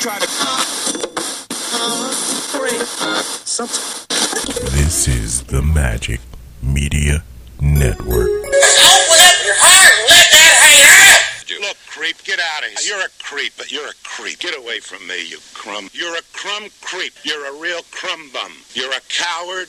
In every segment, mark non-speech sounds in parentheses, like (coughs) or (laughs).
try to. This is the Magic Media Network. Open up your heart and let that hang out. Look, creep, get out of here. You're a creep, but you're a creep. Get away from me, you crumb. You're a crumb creep. You're a real crumb bum. You're a coward.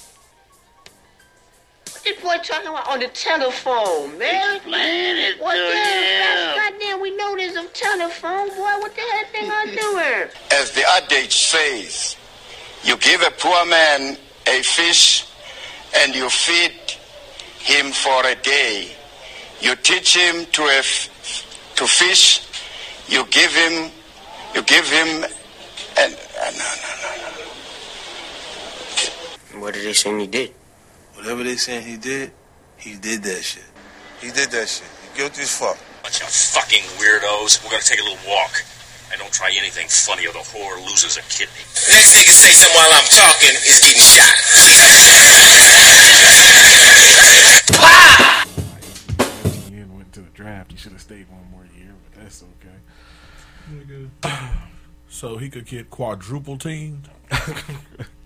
What this boy talking about on the telephone, man? Explain it What to the hell? him. Goddamn, we know there's a telephone, boy. What the hell thing I do here? As the adage says, you give a poor man a fish and you feed him for a day. You teach him to a f- to fish. You give him, you give him, and uh, no, no, no, no. What did they say he did? Whatever they saying he did, he did that shit. He did that shit. He guilty as fuck. Bunch of fucking weirdos. We're gonna take a little walk. I don't try anything funny or the whore loses a kidney. The next nigga say something while I'm talking is getting shot. He went to the draft. He should have stayed one more year, but that's okay. So he could get quadruple teamed. (laughs)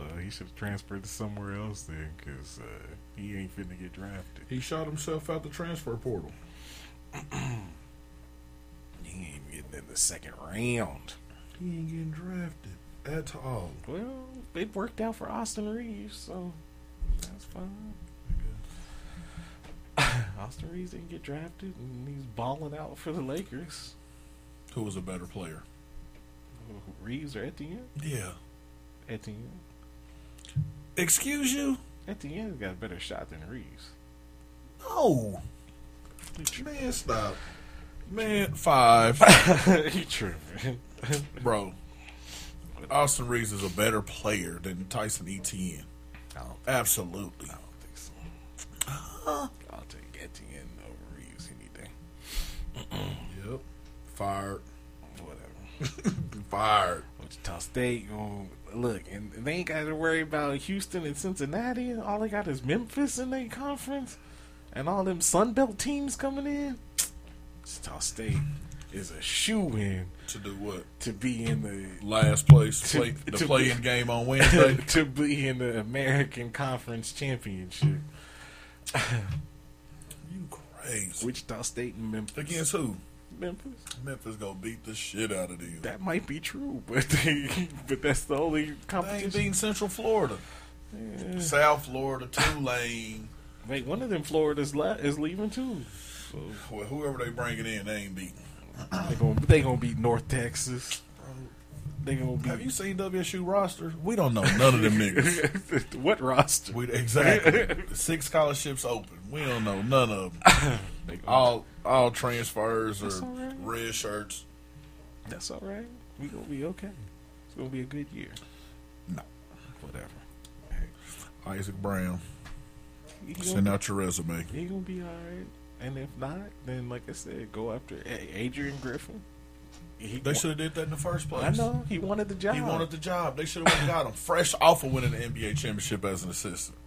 Well, he should have transferred to somewhere else then, because uh, he ain't finna get drafted. He shot himself out the transfer portal. (clears throat) He ain't getting in the second round. He ain't getting drafted at all. Well, it worked out for Austin Reaves, so that's fine. (laughs) Austin Reaves didn't get drafted, and he's balling out for the Lakers. Who was a better player? Reaves or Etienne? Yeah. Etienne. Excuse you? Etienne's got a better shot than Reaves. No. Man, stop. Man, five. (laughs) you tripping. Bro. Austin Reaves is a better player than Tyson Etienne. Absolutely. I don't think so. I'll take Etienne over Reaves any day. Yep. Fired. Whatever. (laughs) Fired. Wichita State going look, and they ain't got to worry about Houston and Cincinnati. All they got is Memphis in their conference, and all them Sun Belt teams coming in. Wichita State is a shoe in To do what? to be in the Last place. To- Play, (laughs) the playing (laughs) game on Wednesday. (laughs) to be in the American Conference Championship. you crazy. Wichita State and Memphis. Against who? Memphis. Memphis gonna beat the shit out of them. That might be true, (laughs) but they, but that's the only They competition. beating Central Florida. South Florida, Tulane. (laughs) Wait, one of them Florida's la- is leaving too. So Well, whoever they bringing in, they ain't beating. they gonna they gonna beat North Texas. They gonna beat Have you seen WSU roster? We don't know none of them niggas. (laughs) what roster? We exactly six scholarships open. We don't know none of them. They all all transfers That's or right. red shirts. that's all right. We gonna be okay. It's gonna be a good year. No. Whatever. Isaac Brown, send out your resume. he gonna be all right. And if not, then like I said, go after Adrian Griffin. He They should have did that in the first place. I know he wanted the job. He wanted the job. They should have got him fresh off of winning the NBA championship as an assistant.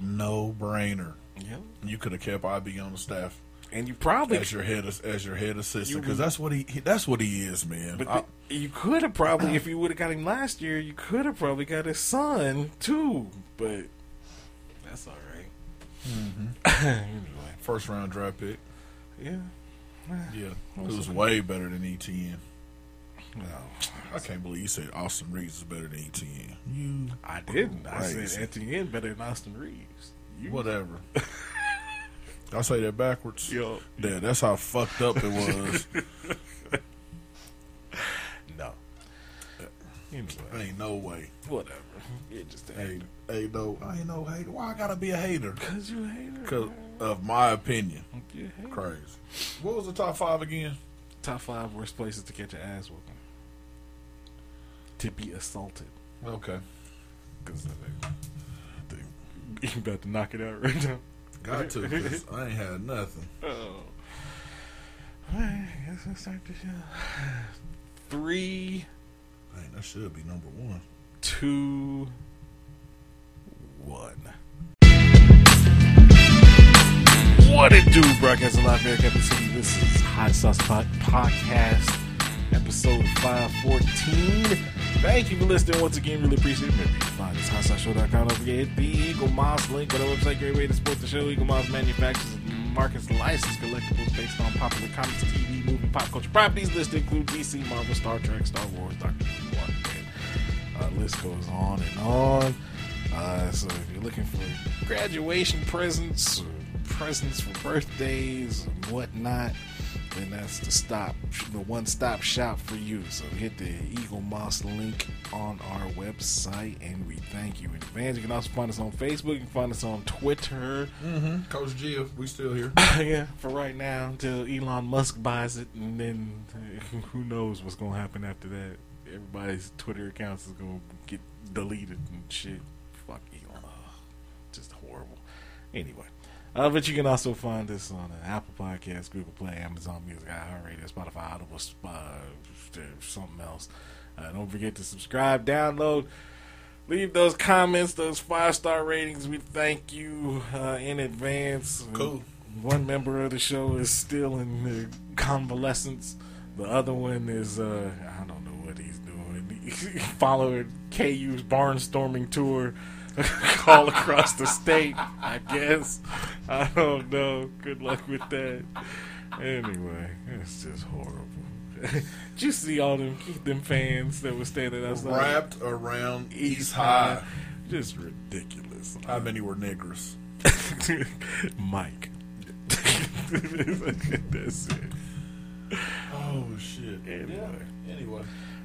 No brainer. Yeah. You could have kept IB on the staff And you probably as your head as your head assistant because that's what he, he that's what he is, man. But I- the, you could have probably, if you would have got him last year, you could have probably got his son too. But that's all right. Mm-hmm. (laughs) anyway, first round draft pick. yeah. Yeah, (sighs) it was way better than ETN. No, I can't believe you said Austin Reaves is better than ETN. You, I didn't. I said Etienne better than Austin Reaves. You, whatever. (laughs) I say that backwards. Yo. Yeah, that's how fucked up it was. (laughs) No. Anyway, ain't no way. whatever. You're just Ain't, ain't no, I ain't no hater. Why I gotta be a hater? Cause you a hater. Because of my opinion. You hater. Crazy. What was the top five again? Top five worst places to catch your ass whooping. To be assaulted. Okay. Cause (laughs) you about to knock it out right now. Got (laughs) to, 'cause I ain't had nothing. Oh. Alright, guess let's start the show. (sighs) Three, Dang, that should be number one. two, one. What it do, broadcasting live here, Capital City. This is Hot Sauce Pod- Podcast, episode 514. Thank you for listening once again. Really appreciate it. Remember, you can find us hotsauceshow.com. Don't forget, hit the Eaglemoss link on the website. Great way to support the show. Eaglemoss manufactures and markets licensed collectibles based on popular comics, TV, movie, pop culture properties. Listed include DC, Marvel, Star Trek, Star Wars, Doctor Who, Uh, list goes on and on. Uh, so if you're looking for graduation presents, presents for birthdays and whatnot, then that's the stop, the one-stop shop for you. So hit the Eaglemoss link on our website, and we thank you in advance. You can also find us on Facebook. You can find us on Twitter. Mm-hmm. Coach G, we still here. (laughs) yeah, for right now until Elon Musk buys it, and then (laughs) who knows what's gonna happen after that. Everybody's Twitter accounts is gonna get deleted and shit. Fuck Elon, just horrible. Anyway, uh, but you can also find us on uh, Apple Podcasts, Google Play, Amazon Music, iHeartRadio, Spotify, Audible, uh, something else. Uh, don't forget to subscribe, download. Leave those comments, those five star ratings. We thank you uh, in advance. Cool. One member of the show is still in the convalescence. The other one is uh, I don't know what he's doing. (laughs) He following KU's barnstorming tour (laughs) all across the state. I guess I don't know. Good luck with that. Anyway, it's just horrible. (laughs) Did you see all them them fans that were standing outside? Wrapped around East High. Just ridiculous. How many were niggers? (laughs) Mike. That's it. Oh shit. Anyway. Anyway.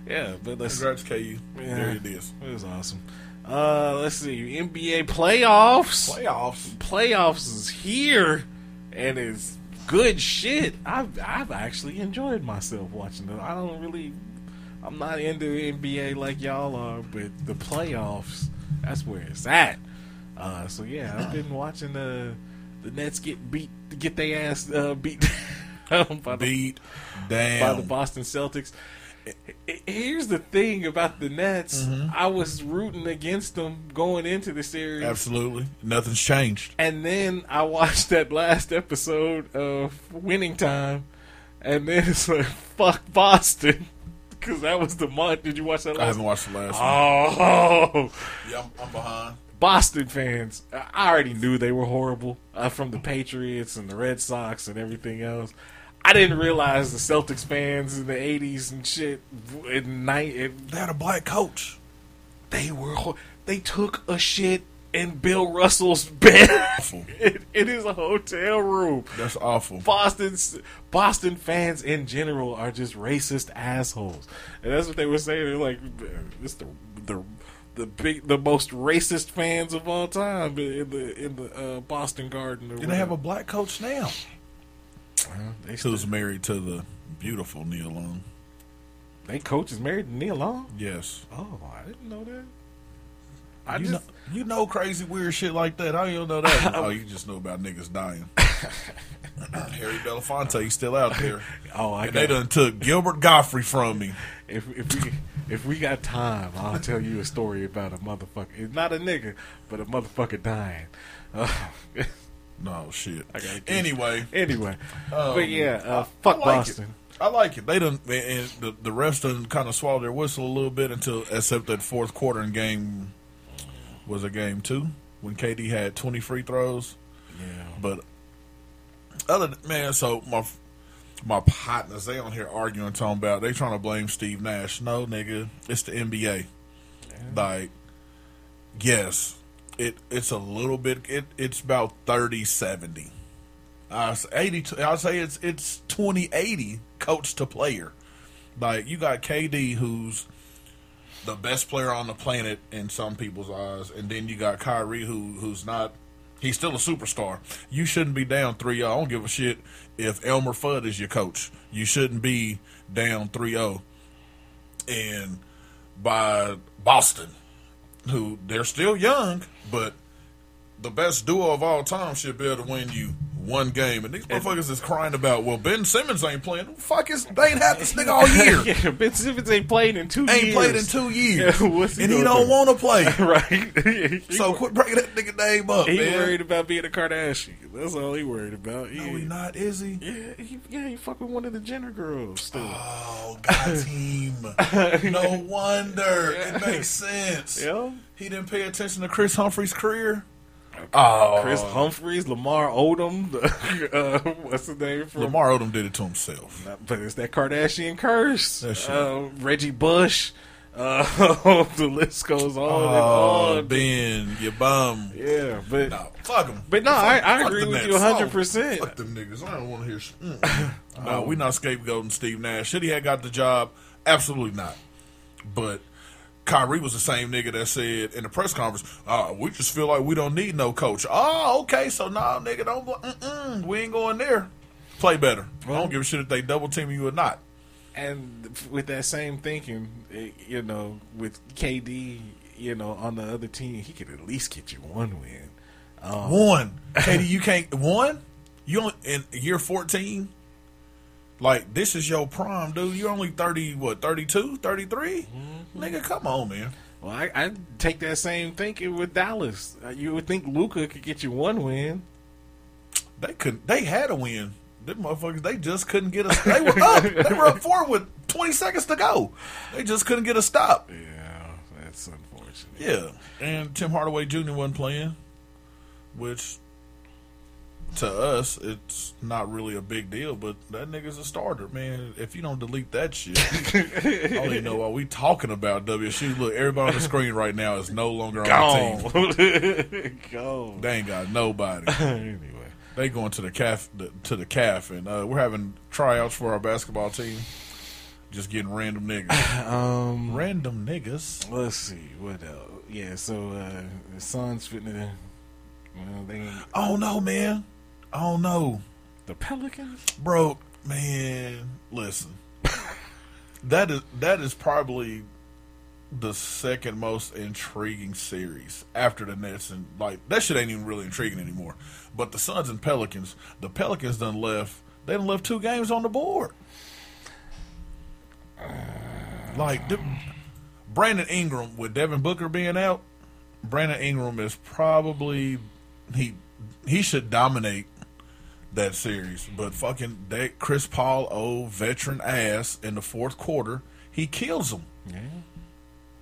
Yeah, but let's. Congrats, KU. Yeah, There it is. It was awesome. Uh, let's see. NBA playoffs. Playoffs. Playoffs is here, and it's good shit. I've I've actually enjoyed myself watching it. I don't really. I'm not into NBA like y'all are, but the playoffs, that's where it's at. Uh, so yeah, I've (laughs) been watching the the Nets get beat, get their ass uh, beat (laughs) down by the Beat by the. Boston Celtics. Here's the thing about the Nets. Mm-hmm. I was rooting against them going into the series. Absolutely. Nothing's changed. And then I watched that last episode of Winning Time, and then it's like, fuck Boston. (laughs) Because that was the month. Did you watch that last I haven't watched the last one. Oh, Yeah, I'm, I'm behind. Boston fans. I already knew they were horrible uh, from the Patriots and the Red Sox and everything else. I didn't realize the Celtics fans in the '80s and shit. In night, it, They had a black coach. they were they took a shit in Bill Russell's (laughs) bed Awful. in, in his hotel room. That's awful. Boston's Boston fans in general are just racist assholes, and that's what they were saying. They're like, it's the the the big the most racist fans of all time in the in the uh, Boston Garden. And they have a black coach now. Well, Who's married to the beautiful Nia Long. they coach is married to Nia Long. Yes. Oh, I didn't know that. I you, just know, you know crazy weird shit like that. How you know that? (laughs) oh, you just know about niggas dying. (laughs) Harry Belafonte, he's still out there. (laughs) oh I And they done took Gilbert Gottfried from me. if if we if we got time, I'll tell you a story about a motherfucker. It's not a nigga, but a motherfucker dying. Uh, No shit. I gotta get- Anyway, (laughs) anyway, Um, but yeah, uh, I- fuck I like Boston. It. I like it. They done and the the refs done kind of swallowed their whistle a little bit until except that fourth quarter in game was a game two when KD had twenty free throws. Yeah, But other man, so my my partners, they on here arguing, talking about they trying to blame Steve Nash. No, nigga, it's the NBA. Like, yes, it it's a little bit. It it's about 30 70. Uh, 80. I'll say it's it's 20 80 coach to player. Like you got KD, who's the best player on the planet in some people's eyes, and then you got Kyrie, who who's not. He's still a superstar. You shouldn't be down 3 0. I don't give a shit if Elmer Fudd is your coach. You shouldn't be down 3 0. And by Boston, who they're still young, but the best duo of all time should be able to win you one game. And these motherfuckers is crying about, well, Ben Simmons ain't playing. The Fuck is they ain't had this nigga all (laughs) year. yeah, Ben Simmons ain't played in two Ain't years. played in two years, (laughs) Yeah, he and he don't want to play. (laughs) right. So quit bringing that nigga name up, He man. worried about being a Kardashian. That's all he worried about. No, he not, is he? Yeah, he, yeah, he fuck with one of the Jenner girls still. Oh, God, team. no wonder. It makes sense. Yeah. He didn't pay attention to Kris Humphries's career. Oh, Kris Humphries, Lamar Odom, the, (laughs) uh, what's the name from? Lamar Odom did it to himself. But it's that Kardashian curse. That. Uh, Reggie Bush. Uh, (laughs) the list goes on Oh, and on. Ben, you bum. Yeah, but No, fuck him. But no, I- I agree with you 100%. Oh, fuck them niggas. I don't want to hear. sh- Mm. (laughs) no, we not scapegoating Steve Nash. Should he have got the job? Absolutely not. But Kyrie was the same nigga that said in the press conference, uh, "We just feel like we don't need no coach." Oh, okay. So nah, nigga, don't. Go, mm-mm, we ain't going there. Play better. I don't give a shit if they double team you or not. and with that same thinking, eh, you know, with KD, you know, on the other team, he could at least get you one win. Um, One, (laughs) Katie, you can't one. You only in year fourteen. Like this is your prime, dude. You're only thirty, what 32, 33? Nigga, come on, man. Well, I, I take that same thinking with Dallas. Uh, you would think Luka could get you one win. They couldn't. They had a win. Them motherfuckers, they just couldn't get a. They were up. (laughs) they were up four with twenty seconds to go. They just couldn't get a stop. Yeah, that's unfortunate. Yeah, and Tim Hardaway Jr. wasn't playing, which to us it's not really a big deal. But that nigga's a starter, man. If you don't delete that shit, (laughs) I don't even know why we talking about WSU. Look, everybody on the screen right now is no longer on the team. Gone. (laughs) Gone. They ain't got nobody. (laughs) anyway. They going to the calf the, to the calf, and uh, we're having tryouts for our basketball team. Just getting random niggas. Um, random niggas. Let's see what else. Yeah, so uh, the Suns fitting to. Well, Oh no, man. Oh no, the Pelicans. bro, man. Listen, that is that is probably the second most intriguing series after the Nets, and like that shit ain't even really intriguing anymore. But the Suns and Pelicans, the Pelicans done left. They done left two games on the board. Like the, Brandon Ingram with Devin Booker being out, Brandon Ingram is probably he he should dominate that series. But fucking that Chris Paul, old veteran ass, in the fourth quarter, he kills him. Yeah.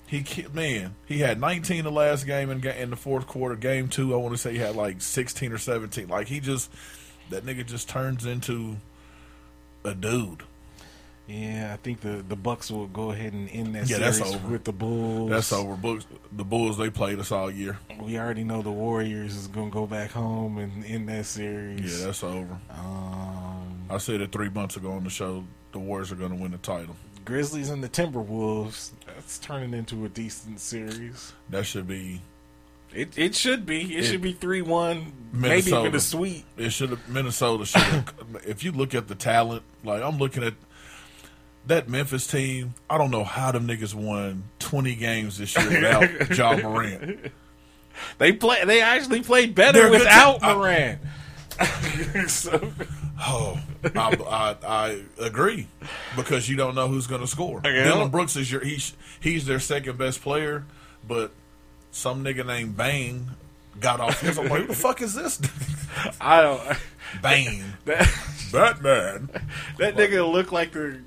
He ki- man, he had 19 the last game in in the fourth quarter. Game two, I want to say he had like 16 or 17. Like he just that nigga just turns into a dude. Yeah, I think the the Bucks will go ahead and end that Yeah, that's series over. with the Bulls. That's over. Bulls, the Bulls they played us all year. We already know the Warriors is gonna go back home and end that series. Yeah, that's over. Um, I said it three months ago on the show. The Warriors are going to win the title. Grizzlies and the Timberwolves. That's turning into a decent series. That should be It it should be. It, It- should be three one. Maybe even a sweep. It should have Minnesota should have. (laughs) if you look at the talent, like I'm looking at that Memphis team, I don't know how them niggas won 20 games this year (laughs) without Ja Morant. They play. They actually played better They're without team. I- Morant. so, (laughs) Oh, I, I, I agree because you don't know who's going to score. Dillon Brooks is your he's he's their second best player, but some nigga named Bane got off his. I'm like, who the fuck is this? (laughs) I don't. Bane, That, Batman. that nigga look like the.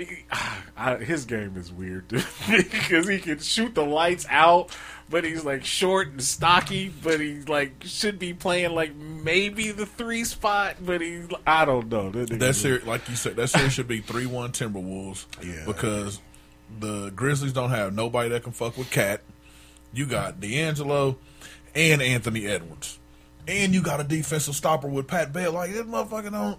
He- (sighs) I, his game is weird (laughs) because he can shoot the lights out, but he's like short and stocky, but he like should be playing like maybe the three spot, but he I don't know. That, nigga That series, like you said, that series should be three one Timberwolves. (laughs) Yeah. Because the Grizzlies don't have nobody that can fuck with Cat. You got D'Angelo and Anthony Edwards, and you got a defensive stopper with Pat Bev. Like this motherfucker don't.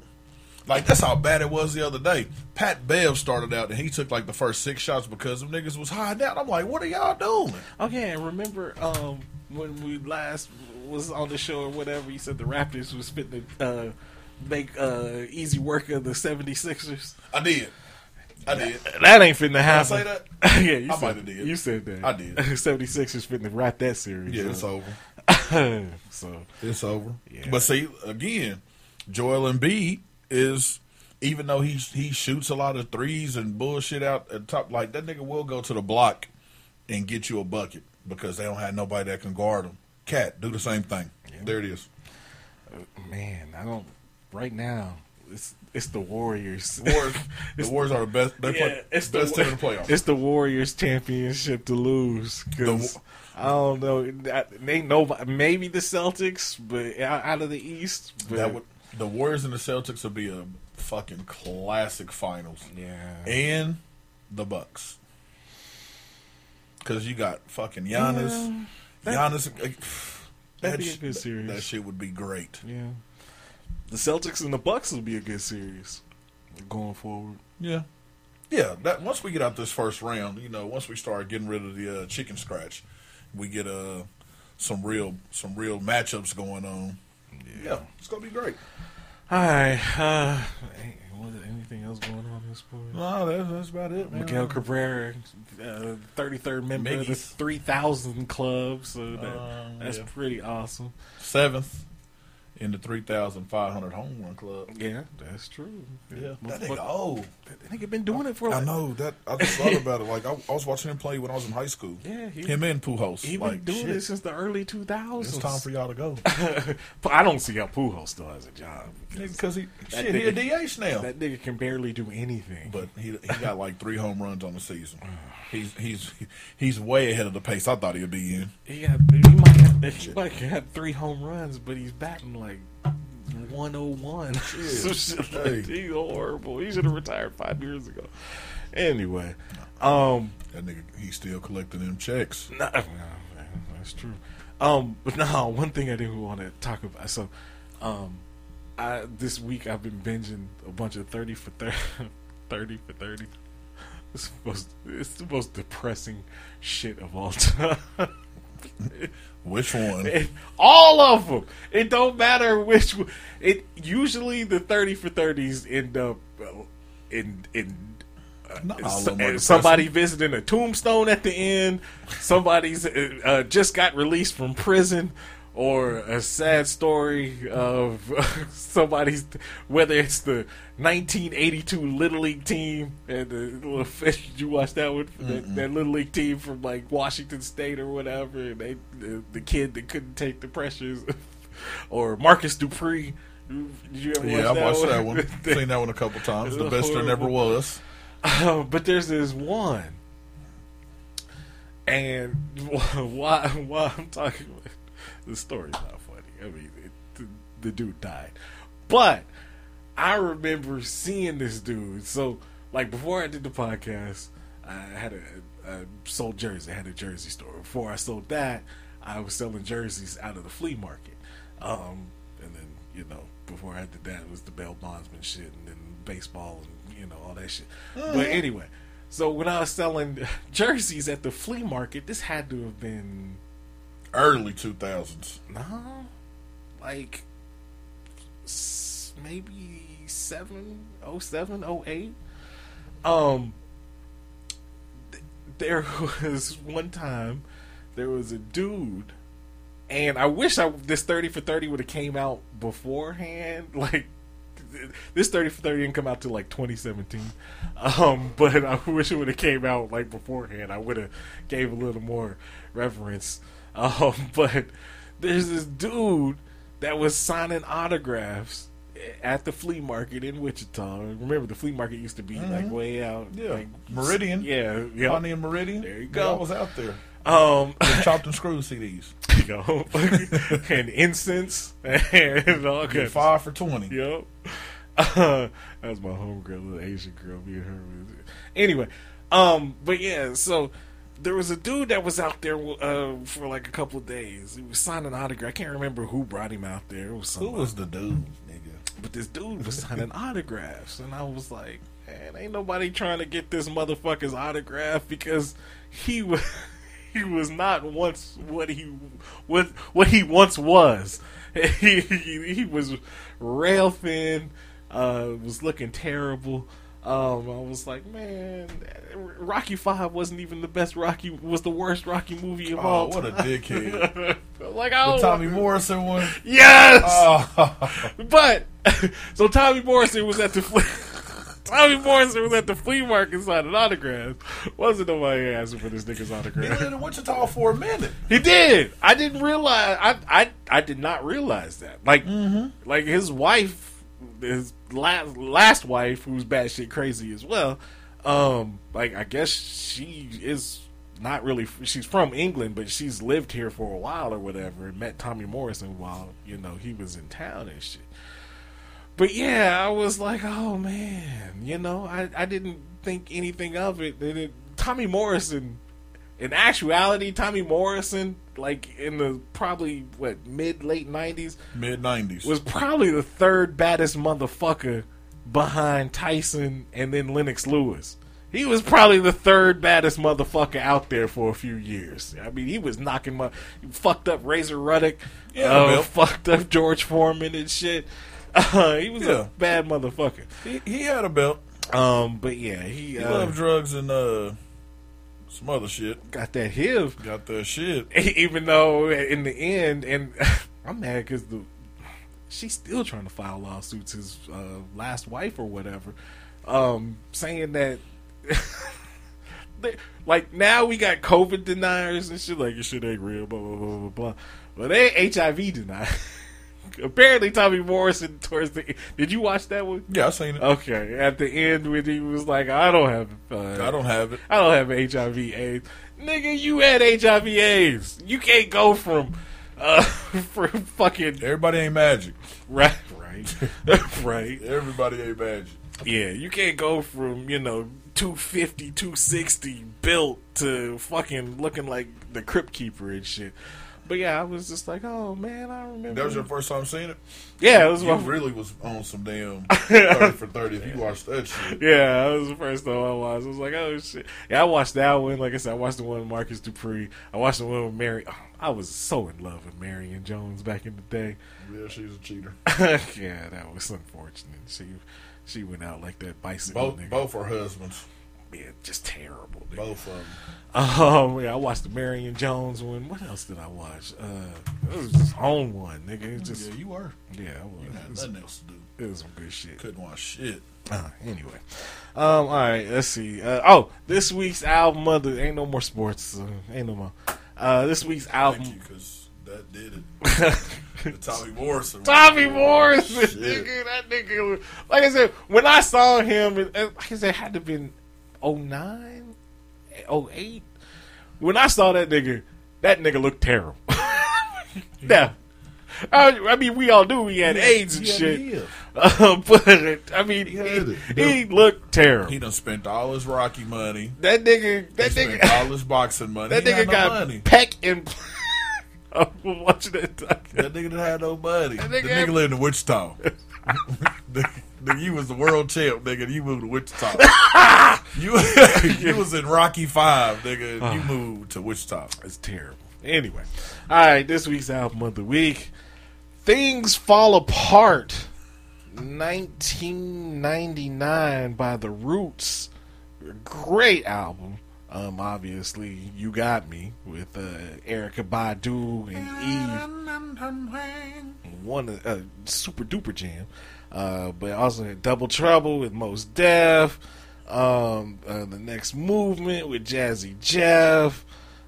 Like that's how bad it was the other day. Pat Bev started out and he took like the first six shots because them niggas was hiding out. I'm like, what are y'all doing? Okay, and remember um, when we last was on the show or whatever, you said the Raptors was fitting to uh, make uh, easy work of the 76ers. I did. I did. That ain't finna Did I happen. say that? (laughs) yeah, you I said, might have did. You said that. I did. (laughs) 76ers finna wrap that series. Yeah, up. it's over. (laughs) so It's over. Yeah. But see, again, Joel Embiid is even though he he shoots a lot of threes and bullshit out at top, like that nigga will go to the block and get you a bucket because they don't have nobody that can guard him. Cat, do the same thing. There it is. Uh, man, I don't. Right now, it's it's the Warriors. Warriors, (laughs) the Warriors are the best. They Yeah, play, it's best the team in the playoffs. It's the Warriors championship to lose because I don't know. That, ain't nobody. Maybe the Celtics, but out, out of the East, but that would the Warriors and the Celtics will be a fucking classic finals. Yeah. and the Bucks. Because you got fucking Giannis. Yeah, Giannis. that'd that be a sh- good series. That shit would be great. yeah, the Celtics and the Bucks will be a good series going forward. Yeah. Yeah, that once we get out this first round, you know, once we start getting rid of the uh, chicken scratch, we get uh some real some real matchups going on. Yeah, it's gonna be great. All right. Uh, hey, was there anything else going on in this point? No, that's, that's about it, man. Miguel Cabrera, uh, 33rd member of the Miggy's. 3,000 club, so that, Um, that's yeah. pretty awesome. Seventh in the three thousand five hundred home run club. Yeah, that's true. Yeah, that nigga old. That nigga been doing it for I like, know that. I just thought about it. Like I, I was watching him play when I was in high school. Yeah, he- him and Pujols. He like, been doing shit, it since the early 2000s. It's time for y'all to go. (laughs) but I don't see how Pujols still has a job. Because he, That shit, he a nigga- DH now. That nigga can barely do anything. But he he got like three home runs on the season. (sighs) Uh, He's he's he's way ahead of the pace I thought he'd be in. He got he might have, (laughs) he might have three home runs, but he's batting like 101. (laughs) Some shit Hey. He's horrible. He should have retired five years ago. Anyway, um, That nigga he's still collecting them checks. no, no, that's true. Um, but no, (laughs) one thing I didn't want to talk about. So, um, I this week I've been binging a bunch of thirty for 30, 30 for thirty. It's supposed it's the most depressing shit of all (laughs) time. Which one? It- all of them. It don't matter which. one. It usually the thirty for thirties end up uh, in in. uh, Not all of s- them are depressing. somebody visiting a tombstone at the end. Somebody's uh, uh, just got released from prison, or a sad story of (laughs) somebody's whether it's the 1982 Little League team and the little fish. Did you watch that one? That, that Little League team from like Washington State or whatever. And they the, the kid that couldn't take the pressures, (laughs) or Marcus Dupree. Did you ever Yeah, watch I watched that one? one. (laughs) Seen that one a couple times. The best there never was. Uh, but there's this one, and why why I'm talking about the story's not funny. I mean, it, the, the dude died, but I remember seeing this dude. So, like before I did the podcast, I had a, sold jersey. I had a jersey store. Before I sold that, I was selling jerseys out of the flea market. Um, and then you know, before I did that, it was the Bell Bondsman shit, and then baseball, and you know all that shit. But anyway, so when I was selling (laughs) jerseys at the flea market, this had to have been Early two thousands. no, like maybe seven, oh seven, oh eight. Um, th- there (laughs) was one time there was a dude, and I wish I this thirty for thirty would have came out beforehand. (laughs) Like this thirty for thirty didn't come out till like twenty seventeen. Um, (laughs) but I wish it would have came out like beforehand. I would have gave a little more reverence. Um, (laughs) but there's this dude that was signing autographs at the flea market in Wichita. Remember, the flea market used to be like way out, Yeah. like, Meridian. Yeah, yeah. Bonnie and Meridian. There you go. I was out there. Um, The (laughs) chopped and screwed CDs. you know, (laughs) and incense and all kinds. five for twenty. Yep. Uh, that was my homegirl, little Asian girl. Me and her. Anyway, um, but yeah, so there was a dude that was out there uh, for like a couple of days. He was signing autographs. I can't remember who brought him out there. It was Who was the dude, nigga? But this dude was signing (laughs) autographs, and I was like, man, ain't nobody trying to get this motherfucker's autograph because he was (laughs) he was not once what he what what he once was. (laughs) He he, he was rail thin, uh, was looking terrible. Um, I was like, man, Rocky Five wasn't even the best Rocky. Was the worst Rocky movie of Oh, all what a dickhead. (laughs) like I The Tommy Morrison one. Yes. Oh. (laughs) But (laughs) so Tommy Morrison was at the. Tommy Morrison was at the flea market signing autographs. Wasn't nobody asking for this nigga's autograph. He lived in Wichita for a minute. He did. I didn't realize. I I I did not realize that. Like like his wife, his last last wife, who's batshit crazy as well. Um, like I guess she is not really. She's from England, but she's lived here for a while or whatever. And met Tommy Morrison while you know he was in town and shit. But yeah, I was like, oh man, you know, I, I didn't think anything of it. It Tommy Morrison, in actuality, Tommy Morrison, like in the probably what mid late nineties, Mid nineties. was probably the third baddest motherfucker behind Tyson and then Lennox Lewis. He was probably the third baddest motherfucker out there for a few years. I mean, he was knocking my fucked up Razor Ruddock, Yeah, uh, fucked up George Foreman and shit. Uh, (laughs) he was Yeah. a bad motherfucker. He, he had a belt. Um, but yeah, he, He uh, loved drugs and uh some other shit. got that HIV. Got that shit. (laughs) even though in the end, and (laughs) I'm mad because the she's still trying to file lawsuits. His uh, last wife or whatever, um, saying that. (laughs) they- like now we got COVID deniers and shit like your shit ain't real, blah blah blah blah blah. But they HIV deniers. Apparently, Tommy Morrison towards the did you watch that one? Yeah, I seen it. Okay, at the end when he was like, "I don't have, uh, I don't have it. I don't have HIV AIDS. Nigga, you had HIV AIDS. You can't go from uh (laughs) from fucking Everybody ain't magic. right right (laughs) right. Everybody ain't magic. Yeah, you can't go from, you know, 250, 260 built to fucking looking like the crypt keeper and shit. But yeah, I was just like, oh man, I remember. That was your first time seeing it? Yeah, it was You my really was on some damn (laughs) 30 for 30 if you watched that shit. Yeah, that was the first time I watched. I was like, oh shit. Yeah, I watched that one. Like I said, I watched the one with Marcus Dupree. I watched the one with Mary. oh, I was so in love with Marion Jones back in the day. Yeah, she's a cheater. (laughs) yeah, that was unfortunate. She she went out like that bicycle Both, nigga. both are husbands. Just terrible. Nigga. Both of them. Um, yeah, I watched the Marion Jones one. What else did I watch? Uh, it was his own one, nigga. It just yeah, you were. yeah, I was. You had nothing else to do. it was some good shit. Couldn't watch shit. Uh, anyway, um, all right, let's see. Uh, oh, this week's album of the ain't no more sports. Uh, ain't no more. Uh, this week's album. Thank you, because that did it. (laughs) the Tommy Morrison. Tommy Morrison, nigga, that nigga. Like I said, when I saw him, like I said, it had to have been 09, 08. When I saw that nigga, that nigga looked terrible. (laughs) now, I, I mean, we all knew he had He AIDS and shit. Uh, (laughs) but I mean, he, He he looked terrible. He done spent all his Rocky money. that nigga, He that spent nigga, all his boxing money. (laughs) that He nigga no got money. peck and. I was watching that. That nigga done had no money. That the nigga nigga had- lived in Wichita. Nigga, nigga, you was the world champ, nigga. You moved to Wichita. (laughs) you (laughs) you was in Rocky Five, nigga. and You moved to Wichita. It's terrible. Anyway, all right. This week's album of the week: "Things Fall Apart," 1999 by The Roots. Great album. Um, obviously, you got me with uh, Erykah Badu and Eve. One a uh, super duper jam, uh, but also had Double Trouble with Mos Def. Um, uh, the next movement with Jazzy Jeff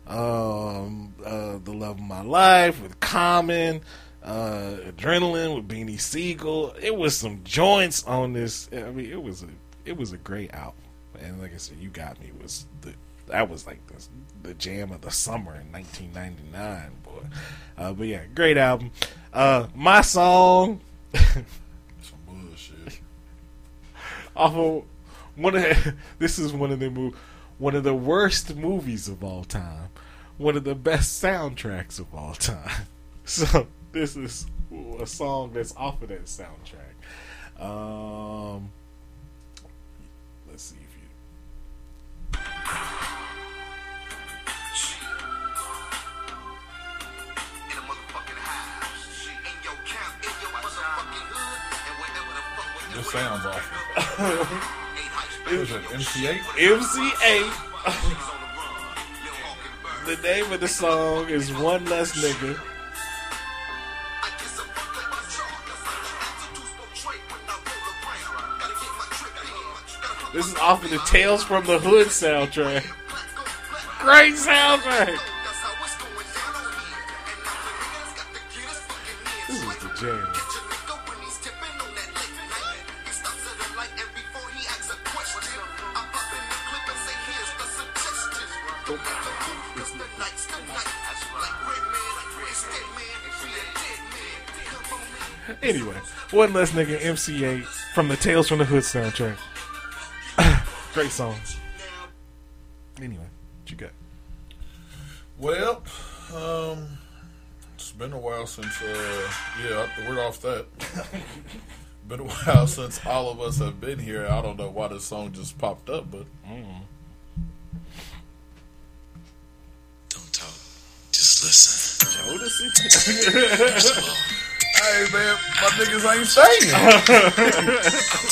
um, uh, The Love of My Life with Common, uh, Adrenaline with Beanie Sigel. It was some joints on this. I mean, it was a it was a great album. And like I said, You Got Me was the that was like the, the jam of the summer in 1999, boy. Uh, but yeah, great album. Uh, my song. (laughs) off of one of (laughs) this is one of the mo- one of the worst movies of all time, one of the best soundtracks of all time. (laughs) So this is a song that's off of that soundtrack. Um, let's see if you. This sounds awful. What is it? MC Eiht? MC8. (laughs) the name of the song is One Less Nigga. This is off of the Tales from the Hood soundtrack. Great soundtrack. One less nigga MC Eiht from the Tales from the Hood soundtrack. (coughs) Great song. Anyway, what you got? Well, um, it's been a while since, uh, yeah, we're off that. (laughs) been a while since all of us have been here. I don't know why this song just popped up, but. Don't talk. Just listen. Jodeci? (laughs) Hey, man, my niggas ain't staying. (laughs)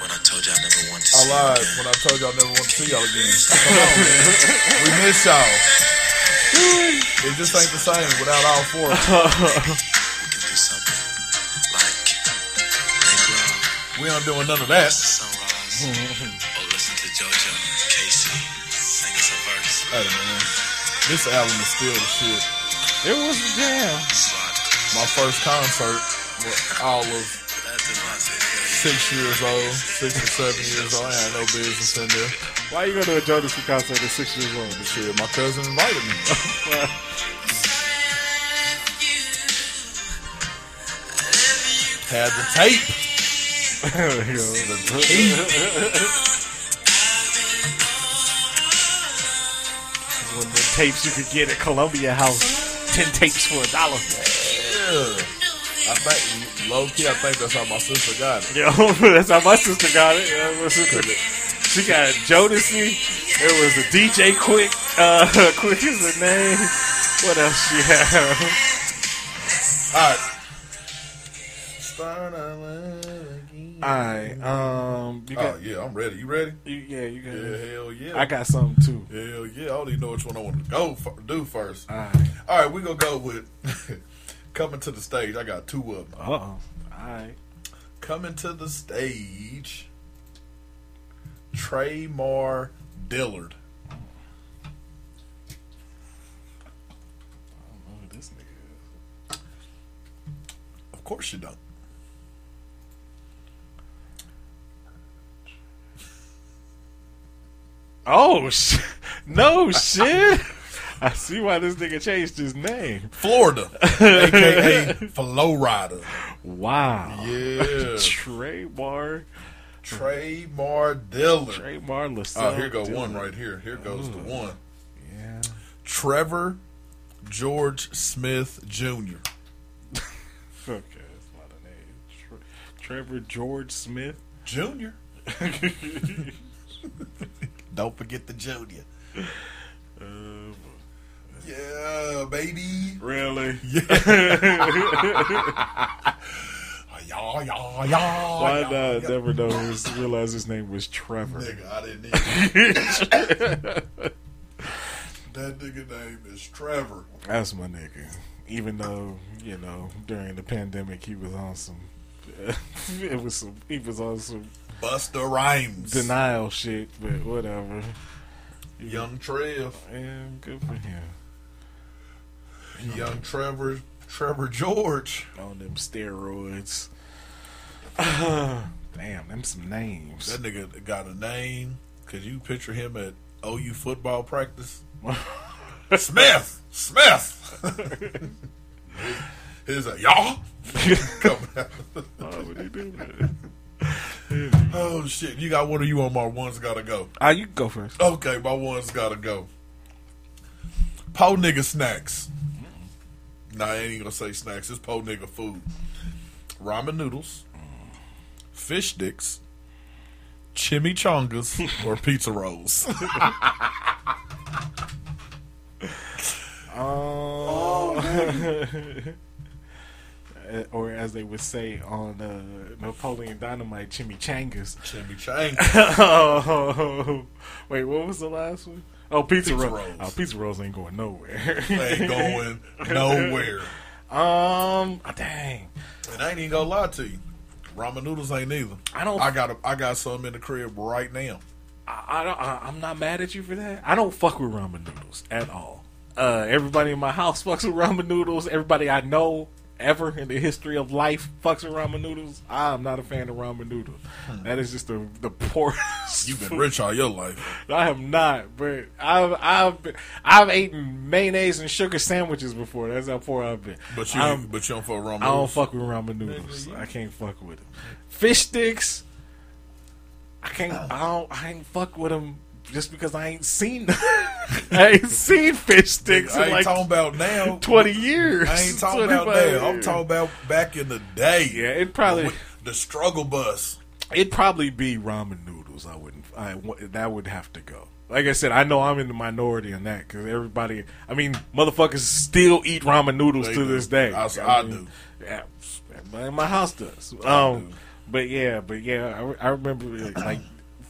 When I told you I never wanted to I see lied you again. when I told y'all I never want to see y'all again. Come on, man. We miss y'all. It just ain't the same without all four. of us. We can do like We ain't doing none of that. sunrise, (laughs) or listen to JoJo, K-Ci sing us a verse. Hey, man. This album is still the shit. It was the jam. My first concert, with all of six years old, six or seven years old. I had no business in there. Why are you go to a Jodeci concert at six years old? Shit, my cousin invited me. (laughs) Had the tape. (laughs) The tape. One of the tapes you could get at Columbia House. Ten tapes for a dollar. Yeah. I think, low key, I think that's how my sister got it. Yo, (laughs) that's how my sister got it. Yeah, my sister, she got Jodeci. It was a DJ Quik. Uh, (laughs) Quik is the name. What else she have? Alright. Start a love again. Alright, um, you got, Oh, yeah, I'm ready. You ready? you, yeah, you got. Yeah, hell yeah. I got something too. Hell yeah. I don't even know which one I want to go for, do first. Alright. All right, we're going to go with (laughs) Coming to the Stage. I got two of them. Uh oh. Alright. Coming to the Stage, Tramar Dillard. I don't know who this nigga is. Of course you don't. Oh, sh- (laughs) no shit. (laughs) I see why this nigga changed his name. Florida, aka (laughs) Flo Rida. Wow. Yeah. (laughs) Trey Mar. Trey Mar Dillard. Trey Mar Lacel Oh, here go Dillard. one right here. Here goes the one. Yeah. Trevor George Smith Jr. Okay, (laughs) that's not a name. Tre- Trevor George Smith. Jr. Don't forget the Junior. Uh, Yeah, baby. really? Yeah, (laughs) (laughs) yeah, yeah. Why yeah, not? Never know. Realize his name was Trevor. Nigga, I didn't even. (laughs) that nigga name is Trevor. That's my nigga. Even though you know during the pandemic he was on some, it was some. He was on some Busta Rhymes. denial shit, but whatever. Young Trev. And good for him. Young Trevor. Trevor George. On them steroids. (sighs) Damn, them some names. That nigga got a name. Could you picture him at OU football practice. (laughs) Smith, Smith. (laughs) He's like, y'all. (laughs) Why would he do that? Oh shit! You got one of you on my ones gotta go. Ah, you go first. Okay, my ones gotta go. Po nigga snacks. Nah, I ain't even gonna say snacks. It's po nigga food. Ramen noodles, fish sticks, chimichangas, (laughs) or pizza rolls. Oh. (laughs) (laughs) or as they would say on uh, Napoleon Dynamite, chimichangas. Chimichangas. oh, wait, what was the last one? Oh, pizza, Pizza rolls. Oh, pizza rolls ain't going nowhere. Ain't going nowhere. (laughs) Um, ah, dang. And I ain't even gonna lie to you. Ramen noodles ain't either. I don't- I got a, I got some in the crib right now. I, I don't. I, I'm not mad at you for that. I don't fuck with ramen noodles at all. Uh, everybody in my house (laughs) fucks with ramen noodles. Everybody I know ever in the history of life fucks with ramen noodles. I'm not a fan of ramen noodles. That is just the the poorest. Hmm. You've been food. rich all your life. I have not, but I've I've been, I've eaten mayonnaise and sugar sandwiches before. That's how poor I've been. But you, I'm- but you don't fuck ramen I don't fuck with ramen noodles. I can't fuck with them. Fish sticks. I can't. I don't. I ain't fuck with them just because I ain't seen. (laughs) I ain't seen fish sticks I in ain't like talking about now. twenty years. I ain't talking about 25 now. I'm talking about back in the day. Yeah, it probably the struggle bus. it'd probably be ramen noodles. I wouldn't. I that would have to go. Like I said, I know I'm in the minority on that because everybody. I mean, motherfuckers still eat ramen noodles They to do. this day. I- I mean, do. Yeah, everybody in my house does. I Um, but yeah, but yeah, I, I remember like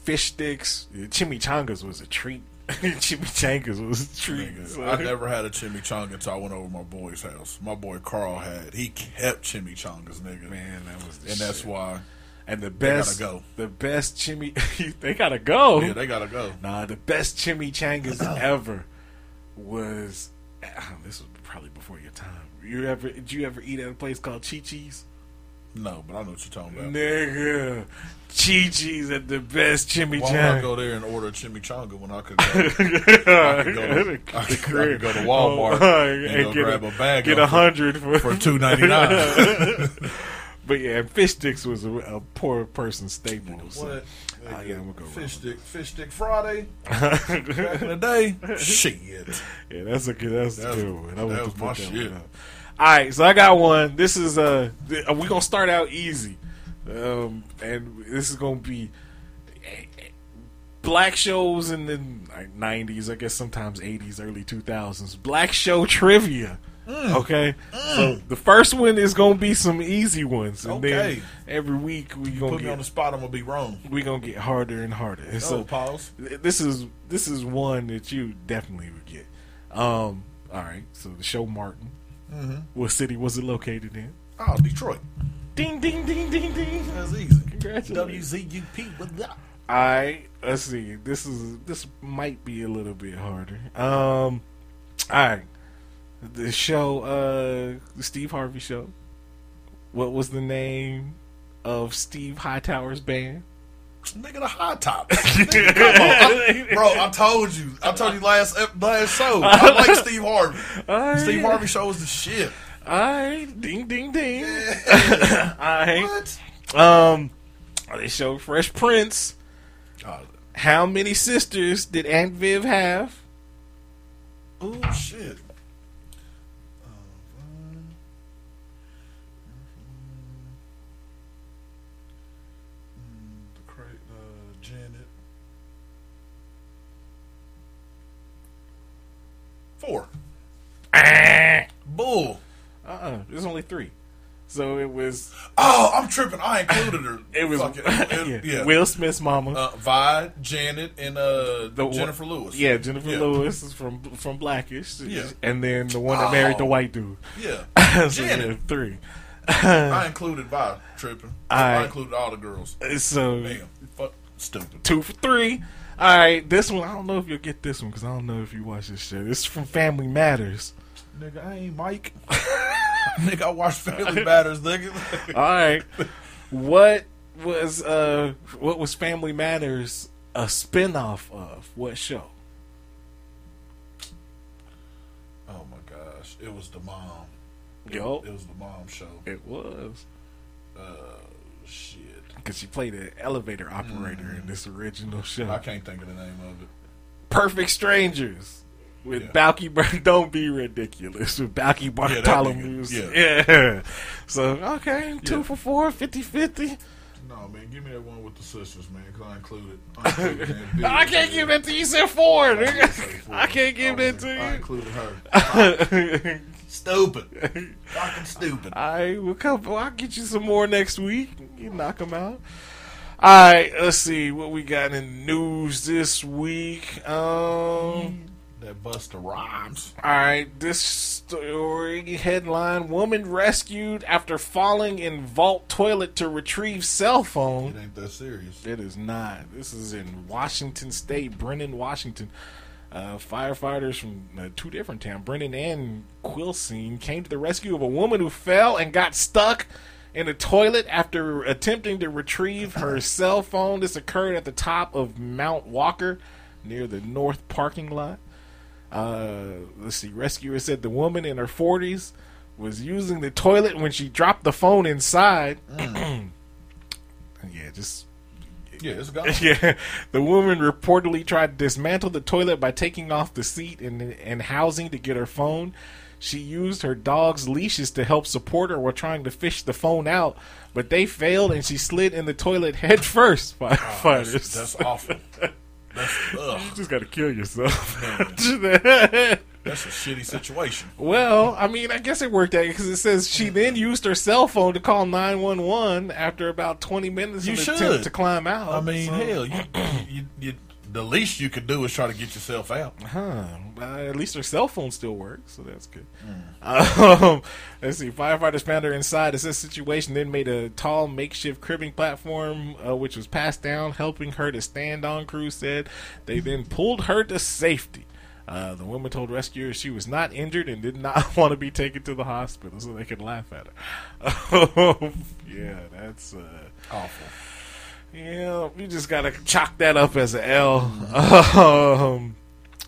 fish sticks, chimichangas was a treat. (laughs) chimichangas was a treat. I never had a chimichanga until I went over to my boy's house. My boy Carl had. He kept chimichangas, nigga. Man, that was the and that's why. And the They gotta best, go. the best chimi, (laughs) they gotta go. Yeah, they gotta go. Nah, the best chimichangas (clears throat) ever was. ah, This was probably before your time. You ever? Did you ever eat at a place called Chi Chi's? No, but I know what you're talking about. Nigga, Chi Chi's at the best chimichanga. Why would I chimichanga. go there and order a chimichanga when I could go? (laughs) I could go to, I could, I could go to (laughs) Walmart Oh, and, and get grab a- a, bag get of a hundred for, for two ninety nine. (laughs) but yeah, fish sticks was a, a poor person staple. So. What? Ah, yeah, I'm gonna go Fish stick, fish stick Friday. Back in the day, shit. Yeah, that's a good. That's a That was- good one. I that want to was my that shit. All right, so I got one. This is uh, th- we gonna start out easy, um, and this is gonna be black shows in the '90s, I guess sometimes '80s, early 2000s. Black show trivia. Mm. Okay, so the first one is gonna be some easy ones, and Okay. then every week we gonna Put me on the spot. I'm gonna be wrong. we gonna get harder and harder. And Oh, so pause. this is this is one that you definitely would get. Um, all right, so the show Martin. Mhm. What city was it located in? Oh, Detroit. Ding ding ding ding ding. That's easy. Congratulations. WZUP. What that? All right, let's see. This is this might be a little bit harder. Um, all right, the show, uh, the Steve Harvey show. What was the name of Steve Hightower's band? Nigga, the hot top. (laughs) Nigga, come on. I- bro, I told you. I told you last last show. I like Steve Harvey. Alright. Steve Harvey show is the shit. Alright, ding ding ding. (laughs) Alright. Um they showed Fresh Prince. Oh, How many sisters did Aunt Viv have? oh shit. Four. Bull. Uh-uh. There's only three. So it was Oh, I'm tripping. I included her. (laughs) it was it. (laughs) It- yeah, yeah. Will Smith's mama. Uh, Vi, Janet, and uh, The one- Jennifer Lewis. Yeah, Jennifer Yeah. Lewis is from from Blackish. Yeah. And then the one that married the Oh. white dude. Yeah. (laughs) so Janet. yeah, three. I included Vi tripping. I, I- included all the girls. So Damn. Fuck. Stupid. two for three. All right, this one I don't know if you'll get this one because I don't know if you watch this shit. It's from Family Matters. Nigga, I ain't Mike. (laughs) nigga, I watch Family Matters. Nigga. (laughs) All right, what was uh, what was Family Matters a spinoff of? What show? Oh my gosh, it was the mom. Yo, it, it was the mom show. It was. Uh, shit. Because she played an elevator operator in mm. this original show. I can't think of the name of it. Perfect Strangers. With Yeah. Balki (laughs) don't be ridiculous with Balki Bartholomew. nigga, Yeah. (laughs) So okay, two Yeah. for four, 50-50. No, man, give me that one with the sisters, man, because I included. I, (laughs) included. I can't give that to you. You said four, I nigga. I can't give that to I included her. Stupid. (laughs) Fucking stupid. I will come. Well, I'll get you some more next week. You knock them out. All right, let's see what we got in the news this week. Um, That Busta Rhymes. all right, this story headline: Woman rescued after falling in vault toilet to retrieve cell phone. It ain't that serious. It is not. This is in Washington State, Brinnon, Washington. Uh, firefighters from uh, two different towns, Brinnon and Quilcene, came to the rescue of a woman who fell and got stuck in a toilet after attempting to retrieve her cell phone. This occurred at the top of Mount Walker near the north parking lot. Uh, let's see. Rescuers said the woman in her 40s was using the toilet when she dropped the phone inside. (clears throat) yeah, just Yeah, it's (laughs) gone. yeah, the woman reportedly tried to dismantle the toilet by taking off the seat and, and housing to get her phone. She used her dog's leashes to help support her while trying to fish the phone out, but they failed and she slid in the toilet head first. Oh, (laughs) that's, that's awful. (laughs) That's, you just gotta kill yourself. That's a shitty situation. Well, I mean, I guess it worked out because it says she then used her cell phone to call nine one one after about twenty minutes You should. to climb out. I mean, So- hell, you, you, you, the least you could do is try to get yourself out. Huh. Uh, at least her cell phone still works, so that's good. Mm. (laughs) Um, let's see. Firefighters found her inside. It's this situation then made a tall makeshift cribbing platform, uh, which was passed down, helping her to stand on. Crew said they then pulled her to safety. Uh, the woman told rescuers she was not injured and did not (laughs) want to be taken to the hospital so they could laugh at her. (laughs) yeah, that's uh, Awful. yeah, you just gotta chalk that up as a L. (laughs) Um,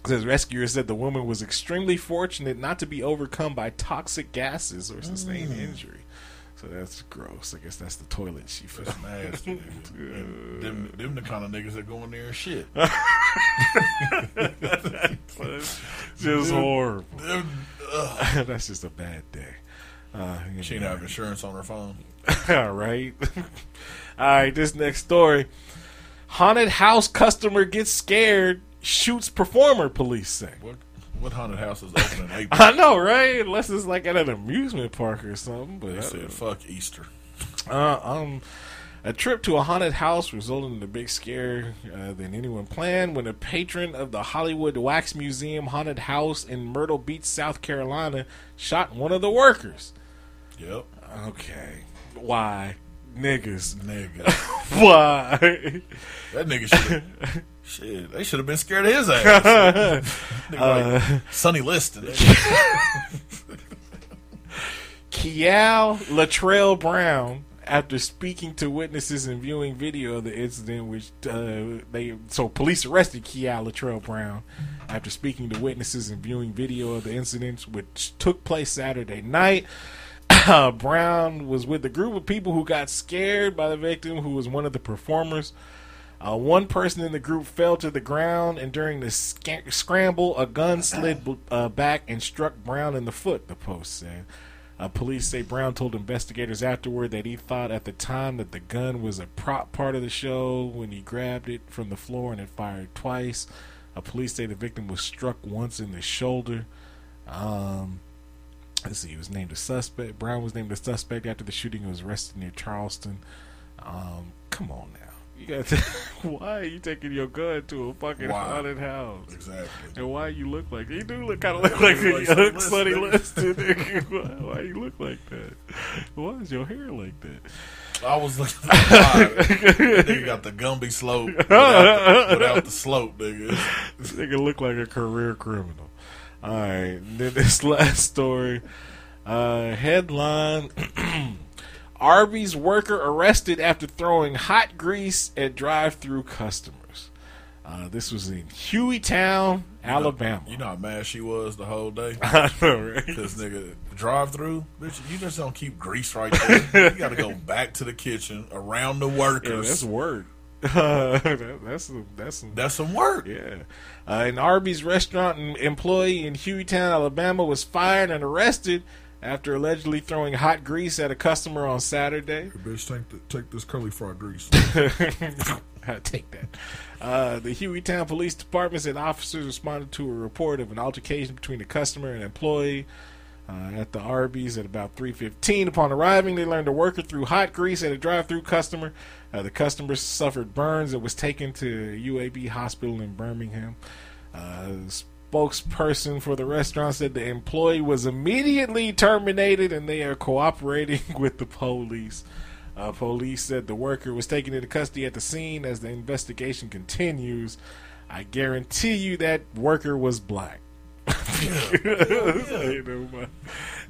says rescuers said the woman was extremely fortunate not to be overcome by toxic gases or sustain Mm. injury. So that's gross. I guess that's the toilet she fell. That's (laughs) nasty. nigga. Them, them the kind of niggas that go in there and shit. (laughs) just Them- horrible. them- (laughs) that's just a bad day. Uh, She didn't have insurance on her phone. All right. All right, this next story. Haunted house customer gets scared, shoots performer, police say. What what haunted house is open in (laughs) April? I know, right? Unless it's like at an amusement park or something. But They I said, fuck Easter. uh, um, a trip to a haunted house resulted in a big scare uh, than anyone planned when a patron of the Hollywood Wax Museum haunted house in Myrtle Beach, South Carolina, shot one of the workers. Yep. Okay, why, niggas? Nigga. (laughs) Why? That nigga should (laughs) Shit, they should have been scared of his ass. (laughs) Nigga Uh, like Sonny Liston. (laughs) Kial Latrell Brown, after speaking to witnesses and viewing video of the incident, which uh, they so police arrested Kial Latrell Brown after speaking to witnesses and viewing video of the incident, which took place Saturday night. (coughs) Brown was with a group of people who got scared by the victim, who was one of the performers. Uh, one person in the group fell to the ground, and during the sca- scramble, a gun slid uh, back and struck Brown in the foot, the Post said. Uh, police say Brown told investigators afterward that he thought at the time that the gun was a prop part of the show when he grabbed it from the floor and it fired twice. Uh, police say the victim was struck once in the shoulder. Um, let's see, he was named a suspect. Brown was named a suspect after the shooting. He was arrested near Charleston. Um, come on now. You (laughs) got why are you taking your gun to a fucking Why? haunted house? Exactly. And why you look like you do look kind of look like Like a Sonny young Sonny Liston. (laughs) Why, why you look like that? Why is your hair like that? I was for. (laughs) Nigga got the Gumby slope without the, without the slope, nigga. This nigga look like a career criminal. All right, then this last story. Uh, headline: (clears throat) Arby's worker arrested after throwing hot grease at drive-through customers. Uh, this was in Hueytown, Alabama. You know how mad she was the whole day. (laughs) I know, right? Because nigga, drive through, bitch. You just don't keep grease right there. (laughs) you got to go back to the kitchen around the workers. Yeah, that's work. (laughs) That- that's some, that's some, That's some work. Yeah. Uh, an Arby's restaurant employee in Hueytown, Alabama, was fired and arrested after allegedly throwing hot grease at a customer on Saturday. bitch, take the, take this curly fried grease. (laughs) I take that. Uh, the Hueytown Police Department said officers responded to a report of an altercation between a customer and employee uh, at the Arby's at about 3:15. Upon arriving, they learned a worker threw hot grease at a drive-through customer. Uh, the customer suffered burns and was taken to UAB Hospital in Birmingham. Uh, spokesperson for the restaurant said the employee was immediately terminated and they are cooperating (laughs) with the police. Uh, police said the worker was taken into custody at the scene as the investigation continues. I guarantee you that worker was black. Yeah, (laughs) ain't, nobody,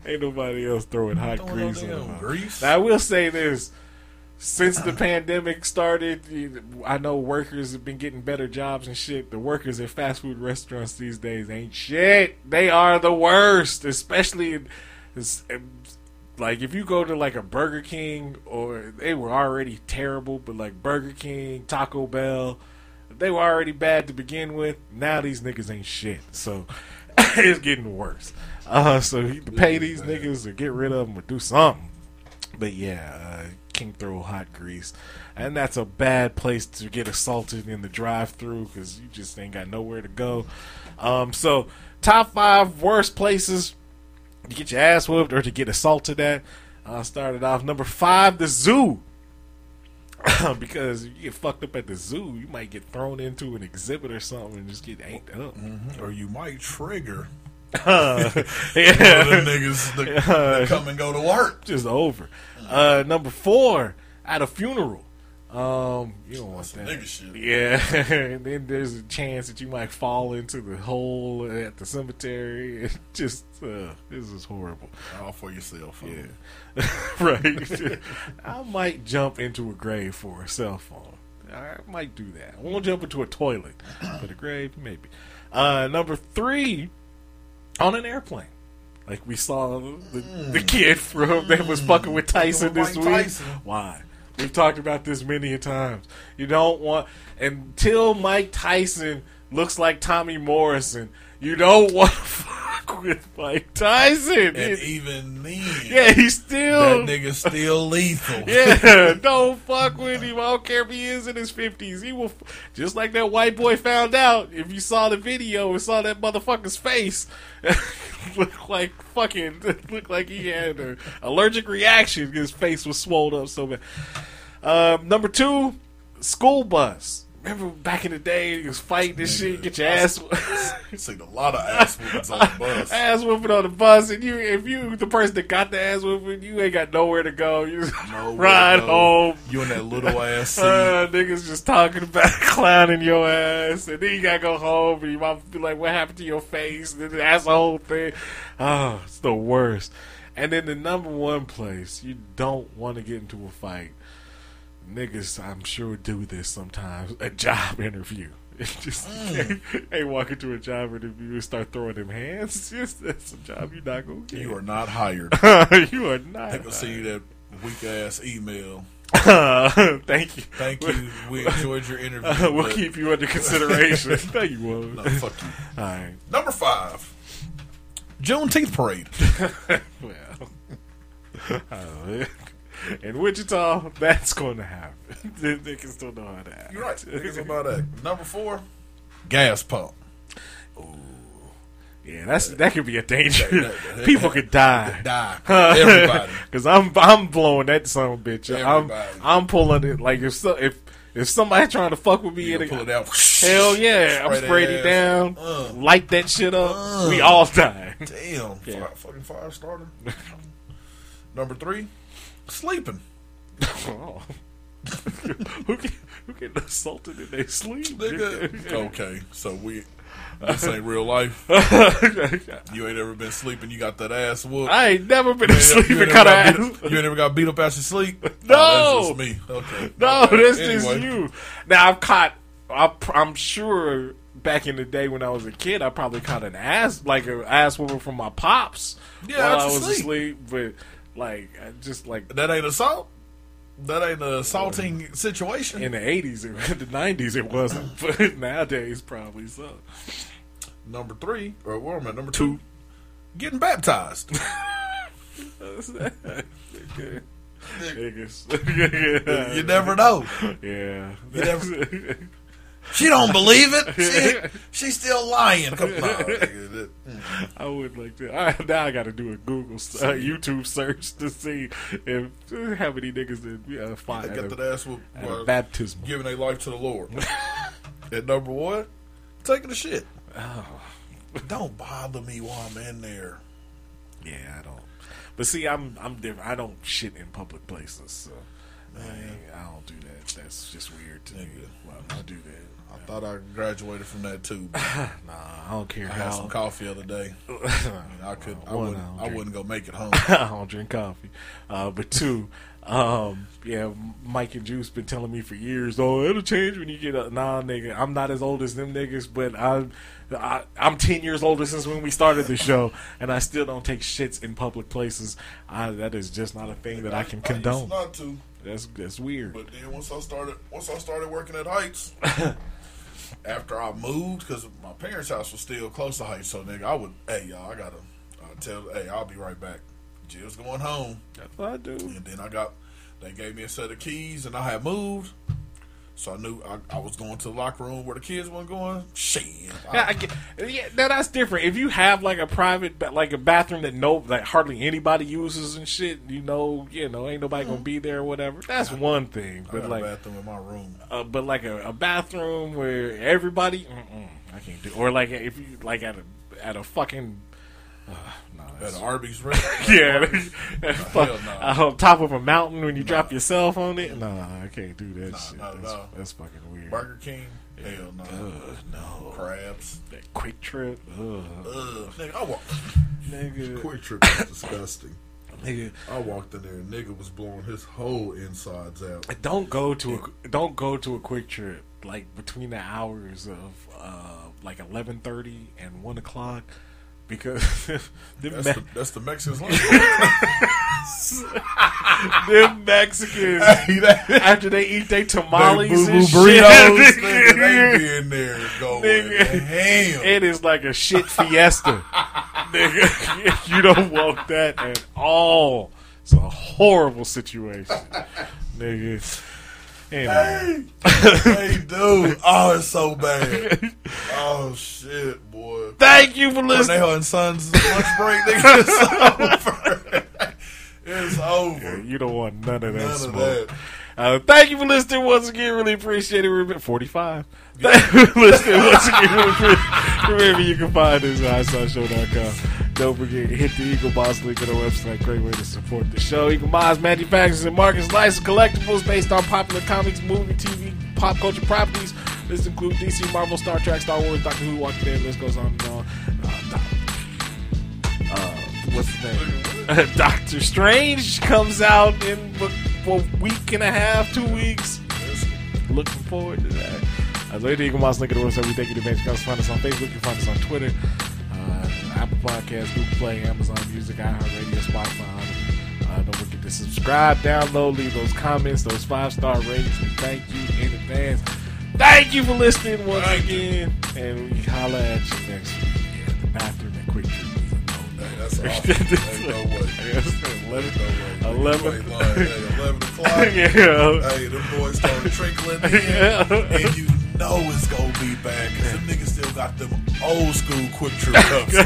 ain't nobody else throwing hot Throwing grease on them. grease. Now, I will say this. Since the pandemic started, I know workers have been getting better jobs and shit. The workers at fast food restaurants these days ain't shit. They are the worst, especially in, like if you go to like a Burger King or they were already terrible, but like Burger King, Taco Bell, they were already bad to begin with. Now these niggas ain't shit. So (laughs) it's getting worse. Uh, so you pay these niggas or get rid of them or do something. But yeah, uh, King throw hot grease, and that's a bad place to get assaulted in the drive-through because you just ain't got nowhere to go. Um, so top five worst places to get your ass whooped or to get assaulted at. I started off number five, the zoo. (coughs) because you get fucked up at the zoo, you might get thrown into an exhibit or something and just get anked up. Or you might trigger Uh, (laughs) yeah. of them niggas that, (laughs) Yeah. that come and go to work. Just over. Uh, number four, at a funeral. Um, you don't want that. nigga shit. Yeah, and (laughs) then there's a chance that you might fall into the hole at the cemetery. (laughs) It just, uh, this is horrible. All for yourself. Yeah, (laughs) right. I might jump into a grave for a cell phone. I might do that. I won't jump into a toilet, but a grave maybe. Uh, number three, on an airplane. Like we saw the, the kid from that was hmm. fucking with Tyson this week. Tyson. Why? We've talked about this many a times. You don't want until Mike Tyson looks like Tommy Morrison. You don't want to (laughs) fuck with Mike Tyson. And It- even then, yeah, he's still that nigga's still lethal. (laughs) yeah, (laughs) don't fuck with him. I don't care if he is in his fifties. He will, just like that white boy found out. If you saw the video and saw that motherfucker's face, (laughs) looked like fucking (laughs) looked like he had an allergic reaction. His face was swollen up so bad. Um, number two, school bus. Remember back in the day, you was fighting this shit, get your ass. Whooped. You seen a lot of ass whoopings on the (laughs) bus. ass whooping on the bus, and you if you the person that got the ass whooping, you ain't got nowhere to go. You Nowhere (laughs) ride home. You in that little ass seat. Uh, niggas just talking about (laughs) clowning your ass, and then you gotta go home, and you might be like, "What happened to your face?" And then that's the whole thing. Oh, it's the worst. And then the number one place you don't want to get into a fight. Niggas, I'm sure do this sometimes. A job interview. (laughs) It's just Mm. they walk into a job interview and start throwing them hands. (laughs) Just that's a job you're not gonna get. You are not hired. (laughs) you are not. They can see you that weak ass email. Thank you. Thank you. We enjoyed your interview. Uh, we'll but- keep you under consideration. Thank you, Will. No, fuck you. All right. Number five, Juneteenth parade. Well, uh, in Wichita, that's going to happen. (laughs) they, they can still know how to act. You're right. Niggas about that. Number four, gas pump. Yeah, that's that could be a danger. That- that- (laughs) People could die. Die. Everybody. (laughs) Because I'm I'm blowing that son of a bitch. I'm Everybody. I'm pulling it like if so, if if somebody trying to fuck with me, it'll- pull it out. Hell yeah, I'm Spray spraying it down, Uh. light that shit up. Uh. we all die. Damn. Yeah. Fucking fire starter. Number three, sleeping. Oh. (laughs) who get who get assaulted in their sleep? Nigga. Okay, so we. This ain't real life. (laughs) You ain't ever been sleeping. You got that ass whooped. I ain't never been You ain't- asleep you and ain't never ass. got beat- You ain't ever got beat up your sleep. No. (laughs) Oh, that's just me. Okay. No, that's just you. Now I've caught I, I'm sure back in the day when I was a kid, I probably caught an ass like an ass whooping from my pops Yeah, while I was asleep. asleep. But like, I just like That ain't assault. That ain't a assaulting um, situation. in the '80s, it, (laughs) the '90s, it wasn't. (laughs) But nowadays, probably so. Number three, or where am I? Number two, getting baptized. (laughs) Niggas. you never know. Yeah. You never- She don't believe it. (laughs) She, she's still lying. Come on. (laughs) I would like to. I, now I got to do a Google, uh, YouTube search to see if how many niggas that uh, find They got at that a, ass whoop, at a uh, baptism. giving their life to the Lord. (laughs) At number one, taking a shit. Oh. Don't bother me while I'm in there. Yeah, I don't. But see, I'm I'm different. I don't shit in public places, so I, I don't do that. That's just weird to me. Well, I do that. I thought I graduated from that too. but (laughs) Nah, I don't care I how. had some coffee the other day. (laughs) I, I could. I One, wouldn't. I don't I drink. wouldn't go make it home. (laughs) I don't drink coffee. Uh, but two, um, yeah, Mike and Juice been telling me for years, oh, it'll change when you get up. Nah, nigga, I'm not as old as them niggas, but I'm, I, I'm 10 years older since when we started the show, and I still don't take shits in public places. I, that is just not a thing that I can I used condone. not to, That's that's weird. but then once I started, once I started working at Heights, (laughs) after I moved, because my parents' house was still close to Heights, so nigga, I would, hey y'all, I gotta uh, tell, hey, I'll be right back. Jill's going home. That's what I do. And then I got, they gave me a set of keys, and I had moved. So I knew I, I was going to the locker room where the kids weren't going. Shit. (laughs) Yeah, get, yeah, now that's different. If you have like a private, like a bathroom that no, like hardly anybody uses and shit, you know, you know, ain't nobody gonna be there or whatever. That's one thing. I But like, a bathroom in my room. uh, but like a, a bathroom where everybody, I can't do. Or like if you like at a at a fucking. Uh, At an Arby's (laughs) restaurant. yeah, Arby's? (laughs) Nah, fuck- hell no. on top of a mountain when you drop yourself on it. Nah, I can't do that shit. not at That's, all. that's fucking weird. Burger King. Hell no. Ugh, no. Crabs. That QuikTrip. Ugh. Ugh. Nigga, I walked. Nigga. (laughs) QuikTrip was disgusting. Nigga. I walked in there and nigga was blowing his whole insides out. Don't go to a don't go to a QuikTrip like between the hours of uh, like eleven thirty and one o'clock because (laughs) them, That's, Me- the, that's the Mexicans (laughs) them Mexicans (laughs) after they eat their tamales They and shit, burritos, nigga, they be in there going Nigga, ham. It is like a shit fiesta, nigga. You don't want that at all. It's a horrible situation, nigga. Anyway. hey, dude. Oh, it's so bad. Oh, shit, boy. Thank you for listening. Cornell and Sons lunch break, nigga. It's (laughs) over. It's over. You don't want none of that None of smoke. that. Uh, thank you for listening once again. Really appreciate it. Remember, 45. Thank you (laughs) for listening once again. Really appreciate- Remember, you can find us at highsideshow.com. Don't forget, to hit the Eaglemoss link on our website. Great way to support the show. Eaglemoss manufactures and markets licensed collectibles based on popular comics, movie, TV, pop culture properties. This includes DC, Marvel, Star Trek, Star Wars, Doctor Who, Walking Dead, list goes on and on. Uh, what's the name? (laughs) Doctor Strange comes out in a, week and a half, two weeks. Looking forward to that. As you can watch link in the website. We thank you in advance. You can find us on Facebook. You can find us on Twitter, uh, Apple Podcasts, Google Play, Amazon Music, iHeartRadio, Spotify. Uh, don't forget to subscribe, download, leave those comments, those five star ratings. We thank you in advance. Thank you for listening once again, and we holla at you next week. Yeah, the bathroom at QuikTrip is a no. Hey, that's (laughs) awesome. Ain't no way. Eleven, Ain't no way. eleven, line. Hey, 11 o'clock. Yeah. Hey, them boys started trickling in. (laughs) Yeah. And you know it's going to be bad because them niggas still got them old school QuikTrip cups. (laughs) Nigga.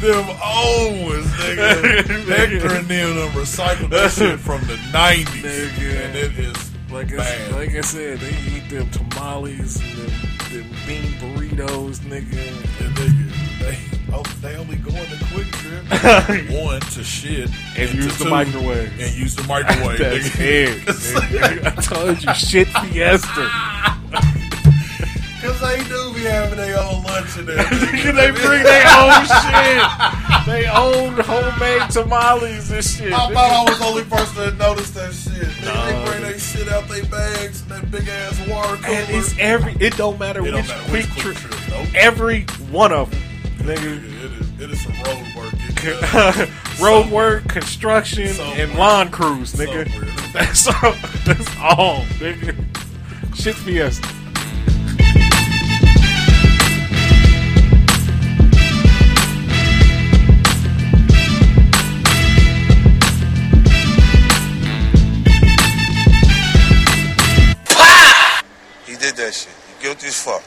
them old ones, nigga. Hector and them done recycled that shit from the 90s. And it is Like I, like I said, they eat them tamales and them, them bean burritos, nigga. And nigga, oh, they only go in the QuikTrip. (laughs) One, to shit. And to use the two, microwave. And use the microwave. (laughs) That's it. (laughs) I told you, shit fiesta. Because they do be having their own lunch in there. They bring their own shit. They own homemade tamales and shit. I thought I was the only person that noticed that shit. Nah, they bring their shit out their bags and that big ass water cooler. And it's every. It don't matter It don't which matter which quick QuikTrip. trip, nope. Every one of them, nigga. it is it is some road work. getting done. (laughs) Road work, construction, Somewhere. and lawn crews, nigga. (laughs) That's all. That's all, nigga. Shit's fiesta. He did that shit. He guilty as fuck.